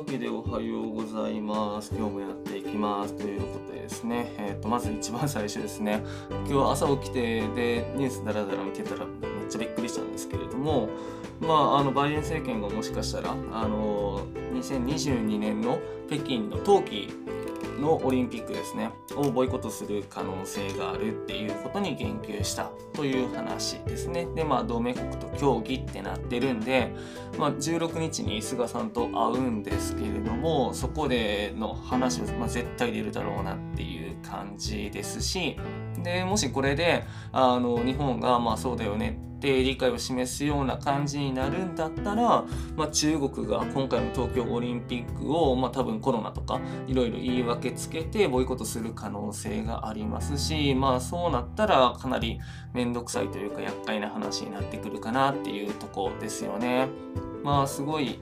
わけでおはようございます。今日もやっていきます。ということでですね、えー、とまず一番最初ですね、今日朝起きてでニュースだらだら見てたらめっちゃびっくりしたんですけれども、まあ、あのバイデン政権がもしかしたら、あの2022年の北京の冬季のオリンピックですね。をボイコットする可能性があるっていうことに言及したという話ですね。でまあ同盟国と協議ってなってるんで、まあ、16日に菅さんと会うんですけれどもそこでの話は、まあ、絶対出るだろうなっていう感じですしでもしこれであの日本がまあそうだよねって理解を示すような感じになるんだったら、まあ、中国が今回の東京オリンピックを、まあ、多分コロナとかいろいろ言い訳つけてボイコットする可能性がありますし、まあ、そうなったらかなり面倒くさいというか厄介な話になってくるかなっていうとこですよね。まあすごい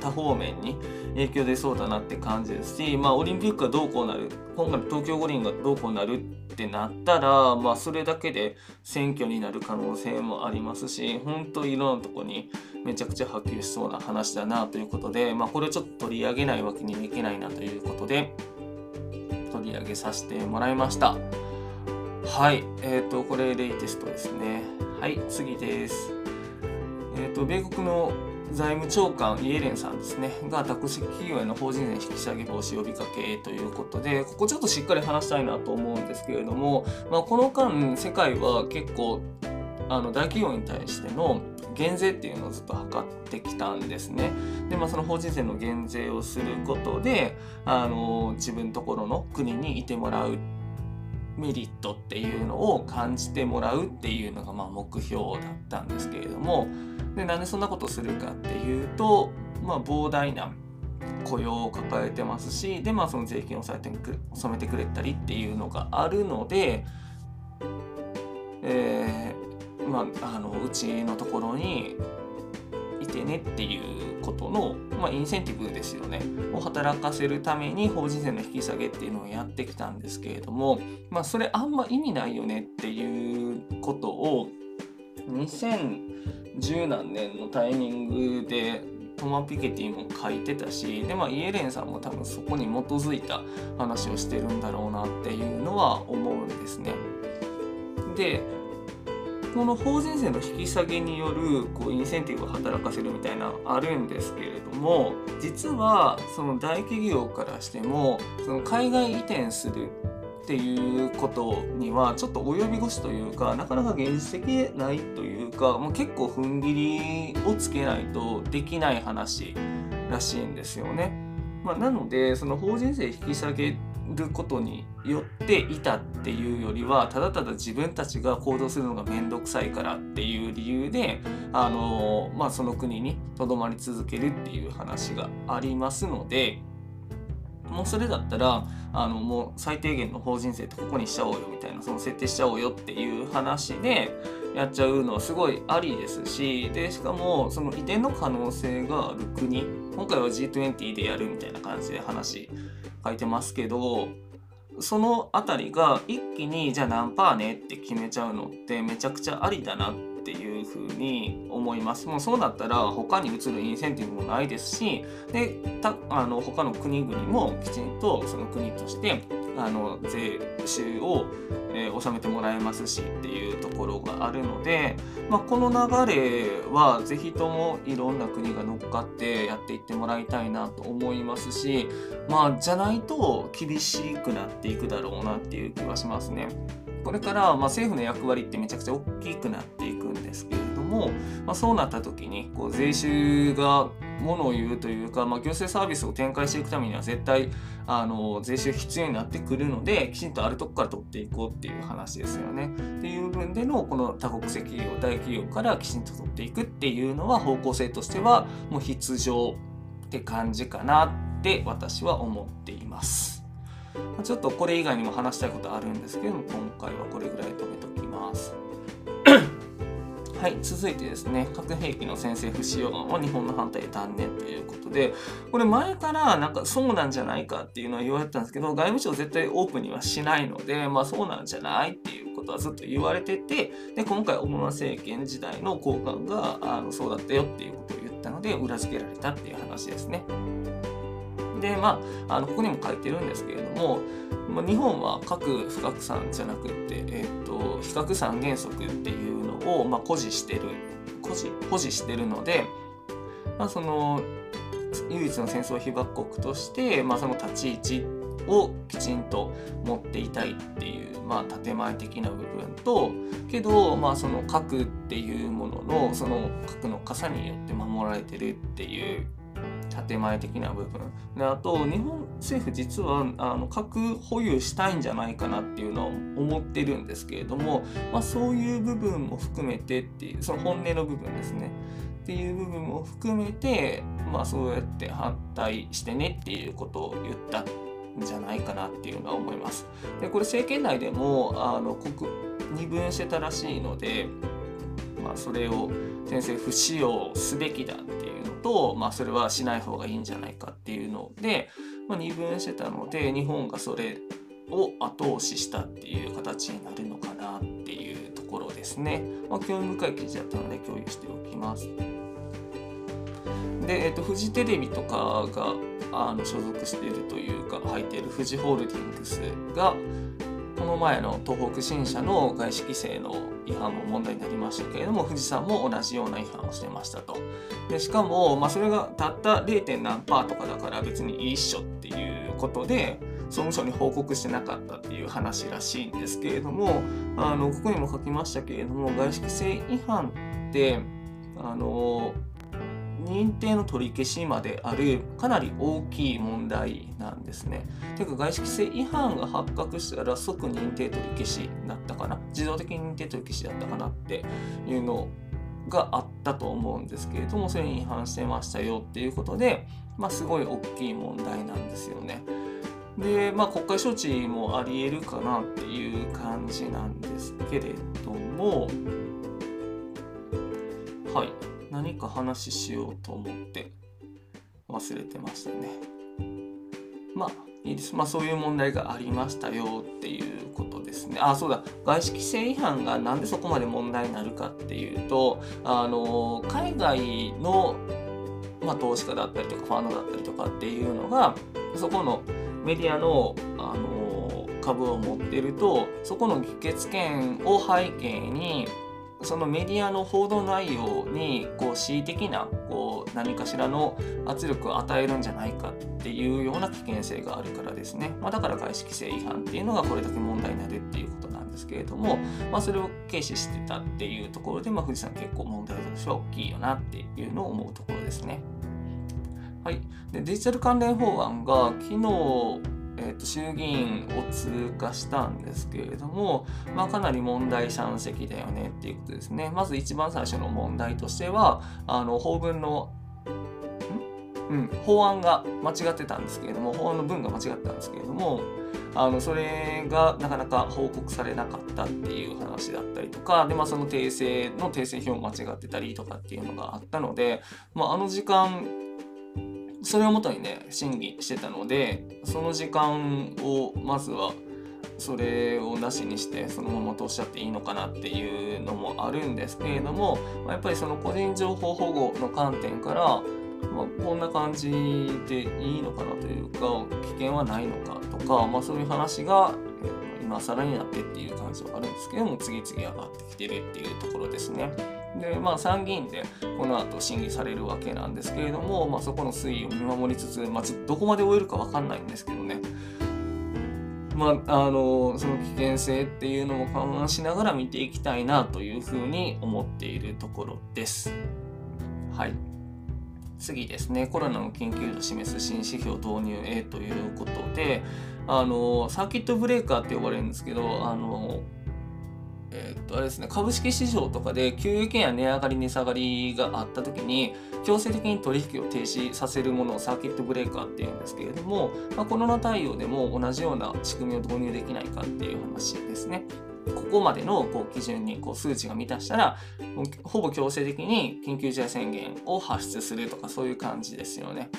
多方面に影響出そうだなって感じですし、まあ、オリンピックがどうこうなる今回の東京五輪がどうこうなるってなったら、まあ、それだけで選挙になる可能性もありますし本当いろんなとこにめちゃくちゃ波及しそうな話だなということで、まあ、これをちょっと取り上げないわけにはいけないなということで取り上げさせてもらいました。はい、えっ、ー、と、これレイテストですね。はい、次です。えっ、ー、と、米国の財務長官イエレンさんですねが宅地企業への法人税引き下げ防止呼びかけということでここちょっとしっかり話したいなと思うんですけれども、まあ、この間世界は結構あの大企業に対しての減税っていうのをずっと測ってきたんですね。で、まあ、その法人税の減税をすることであの自分ところの国にいてもらうメリットっていうのを感じてもらうっていうのがまあ目標だったんですけれどもでなんでそんなことするかっていうと、まあ、膨大な雇用を抱えてますしで、まあ、その税金を納めてく納めてくれたりっていうのがあるので、えーまあ、あのうちのところにいてねっていうことの、まあ、インセンティブですよね。を働かせるために法人税の引き下げっていうのをやってきたんですけれども、まあ、それあんま意味ないよねっていうことを2010何年のタイミングでトマ・ピケティも書いてたしで、まあ、イエレンさんも多分そこに基づいた話をしてるんだろうなっていうのは思うんですね。でこの法人税の引き下げによるこうインセンティブを働かせるみたいなあるんですけれども実はその大企業からしてもその海外移転するっていうことにはちょっと及び腰というかなかなか現実的ないというかもう結構踏ん切りをつけないとできない話らしいんですよね。まあ、なのでその法人税引き下げることによっていたっていうよりはただただ自分たちが行動するのが面倒くさいからっていう理由であの、まあ、その国にとどまり続けるっていう話がありますのでもうそれだったらあのもう最低限の法人税ってここにしちゃおうよみたいなその設定しちゃおうよっていう話でやっちゃうのはすごいありですしでしかもその移転の可能性がある国今回は G20 でやるみたいな感じで話書いてますけどその辺りが一気にじゃあ何パーねって決めちゃうのってめちゃくちゃありだなっていうふうに思います。もうそうなったら他に移るインセンティブもないですしでたあの他の国々もきちんとその国としてあの税収を、えー、納めてもらえますしっていうところがあるので、まあ、この流れは是非ともいろんな国が乗っかってやっていってもらいたいなと思いますしまあじゃないと厳しくなっていくだろうなっていう気はしますね。これから、ま、政府の役割ってめちゃくちゃ大きくなっていくんですけれども、まあ、そうなった時にこう税収がものを言うというか、まあ、行政サービスを展開していくためには絶対あの税収必要になってくるのできちんとあるとこから取っていこうっていう話ですよね。っていう分でのこの多国籍企業大企業からきちんと取っていくっていうのは方向性としてはもう必要って感じかなって私は思っています。まちょっとこれ以外にも話したいことあるんですけども今回はこれぐらい止めときます。はい、続いてですね、核兵器の先制不使用は日本の反対で断念ということで、これ前からなんかそうなんじゃないかっていうのは言われてたんですけど、外務省絶対オープンにはしないので、まあそうなんじゃないっていうことはずっと言われてて、で、今回オバマ政権時代の高官があのそうだったよっていうことを言ったので、裏付けられたっていう話ですね。でまああのここにも書いてるんですけれども、まあ、日本は核不拡散じゃなくて、えーと、非核三原則っていうのを、まあ、誇示してる誇示保持してるので、まあ、その唯一の戦争被爆国として、まあ、その立ち位置をきちんと持っていたいっていう、まあ、建前的な部分とけど、まあ、その核っていうもののその核の傘によって守られてるっていう建前的な部分。であと日本政府実はあの核保有したいんじゃないかなっていうのは思ってるんですけれども、まあ、そういう部分も含めてっていうその本音の部分ですね。っていう部分も含めて、まあ、そうやって反対してねっていうことを言ったんじゃないかなっていうのは思います。でこれ政権内でもあの国二分してたらしいので、まあ、それを先生不使用すべきだっていうのと、まあ、それはしない方がいいんじゃないかっていうので、まあ、二分してたので日本がそれを後押ししたっていう形になるのかなっていうところですね。まあ、興味深い記事だったので共有しておきます。で、えーと、フジテレビとかがあの所属しているというか入っているフジホールディングスがこの前の東北新社の外資規制の違反も問題になりましたけれども富士山も同じような違反をしてましたとでしかも、まあ、それがたった 0. 何パーとかだから別にいいっしょっていうことで総務省に報告してなかったっていう話らしいんですけれどもあのここにも書きましたけれども外資規制違反ってあの認定の取り消しまであるかなり大きい問題なんですね。ていうか外資規制違反が発覚したら即認定取り消しだったかな自動的に認定取り消しだったかなっていうのがあったと思うんですけれどもそれに違反してましたよっていうことで、まあ、すごい大きい問題なんですよね。でまあ国会処置もありえるかなっていう感じなんですけれどもはいか話しようと思って忘れてましたね。まあいいです。まあそういう問題がありましたよっていうことですね。あ、そうだ。外資規制違反がなんでそこまで問題になるかっていうと、あの、海外の、まあ、投資家だったりとかファンドだったりとかっていうのが、そこのメディアの、あの、株を持ってると、そこの議決権を背景に、そのメディアの報道内容にこう恣意的なこう何かしらの圧力を与えるんじゃないかっていうような危険性があるからですね、まあ、だから外資規制違反っていうのがこれだけ問題になるっていうことなんですけれども、まあ、それを軽視してたっていうところで、まあ、富士山結構問題としては大きいよなっていうのを思うところですね。はい、でデジタル関連法案が昨日えー、と衆議院を通過したんですけれども、まあ、かなり問題山積だよねっていうことですね。まず一番最初の問題としてはあの法文のうん、法案が間違ってたんですけれども法案の文が間違ったんですけれどもあのそれがなかなか報告されなかったっていう話だったりとかで、まあ、その訂正の訂正表も間違ってたりとかっていうのがあったので、まあ、あの時間それをもとにね審議してたのでその時間をまずはそれをなしにしてそのまま通しちゃっていいのかなっていうのもあるんですけれどもやっぱりその個人情報保護の観点から、まあ、こんな感じでいいのかなというか危険はないのかとか、まあ、そういう話が今更になってっていう感じはあるんですけども次々上がってきてるっていうところですね。で、まあ、参議院でこの後審議されるわけなんですけれども、まあ、そこの推移を見守りつつ、まあ、どこまで終えるか分かんないんですけどね、まあ、あのその危険性っていうのも勘案しながら見ていきたいなというふうに思っているところです。はい次ですね、コロナの緊急度を示す新指標導入へということで、あのサーキットブレーカーって呼ばれるんですけど、あのえー、っとあれですね株式市場とかで給与権や値上がり値下がりがあった時に強制的に取引を停止させるものをサーキットブレーカーっていうんですけれども、まあ、コロナ対応でも同じような仕組みを導入できないかっていう話ですね。ここまでのこう基準にこう数値が満たしたらほぼ強制的に緊急事態宣言を発出するとかそういう感じですよね。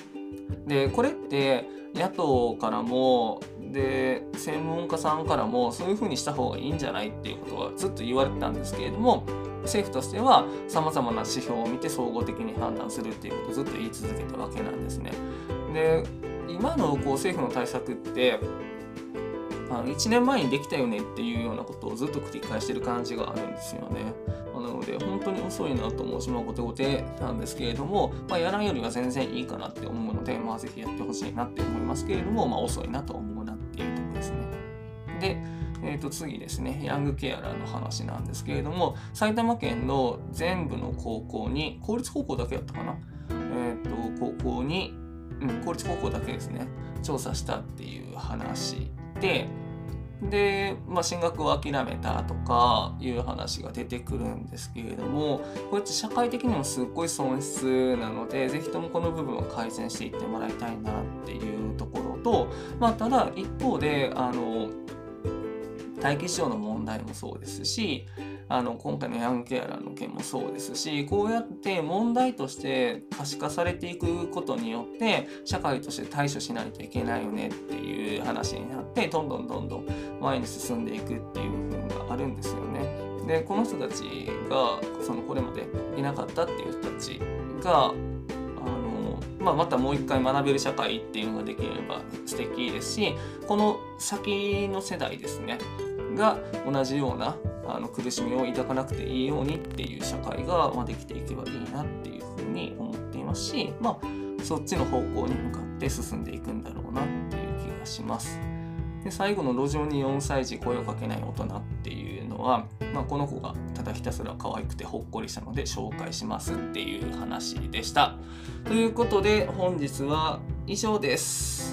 でこれって野党からもで専門家さんからもそういうふうにした方がいいんじゃないっていうことはずっと言われてたんですけれども政府としてはさまざまな指標を見て総合的に判断するっていうことをずっと言い続けたわけなんですね。で今のこう政府の対策ってあの1年前にできたよねっていうようなことをずっと繰り返してる感じがあるんですよね。なので本当に遅いなと思うしまうことごてなんですけれども、まあ、やらんよりは全然いいかなって思うので、まあ、ぜひやってほしいなって思いますけれども、まあ、遅いなと思うなっで、えー、と次ですね、ヤングケアラーの話なんですけれども、埼玉県の全部の高校に、公立高校だけやったかな、えー、と高校に、うん、公立高校だけですね、調査したっていう話で、で、まあ、進学を諦めたとかいう話が出てくるんですけれどもこれって社会的にもすっごい損失なので是非ともこの部分は改善していってもらいたいなっていうところと、まあ、ただ一方であの待機児童の問題もそうですしあの今回のヤングケアラーの件もそうですしこうやって問題として可視化されていくことによって社会として対処しないといけないよねっていう話になってどんどんどんどん前に進んでいくっていう部分があるんですよね。でこの人たちがそのこれまでいなかったっていう人たちがあの、まあ、またもう一回学べる社会っていうのができれば素敵ですしこの先の世代ですねが同じようなあの苦しみを抱かなくていいようにっていう社会が、ま、できていけばいいなっていうふうに思っていますし、まあ、そっちの方向に向かって進んでいくんだろうなっていう気がします。で最後の路上に4歳児声をかけない大人っていうのは、まあ、この子がただひたすら可愛くてほっこりしたので紹介しますっていう話でした。ということで本日は以上です。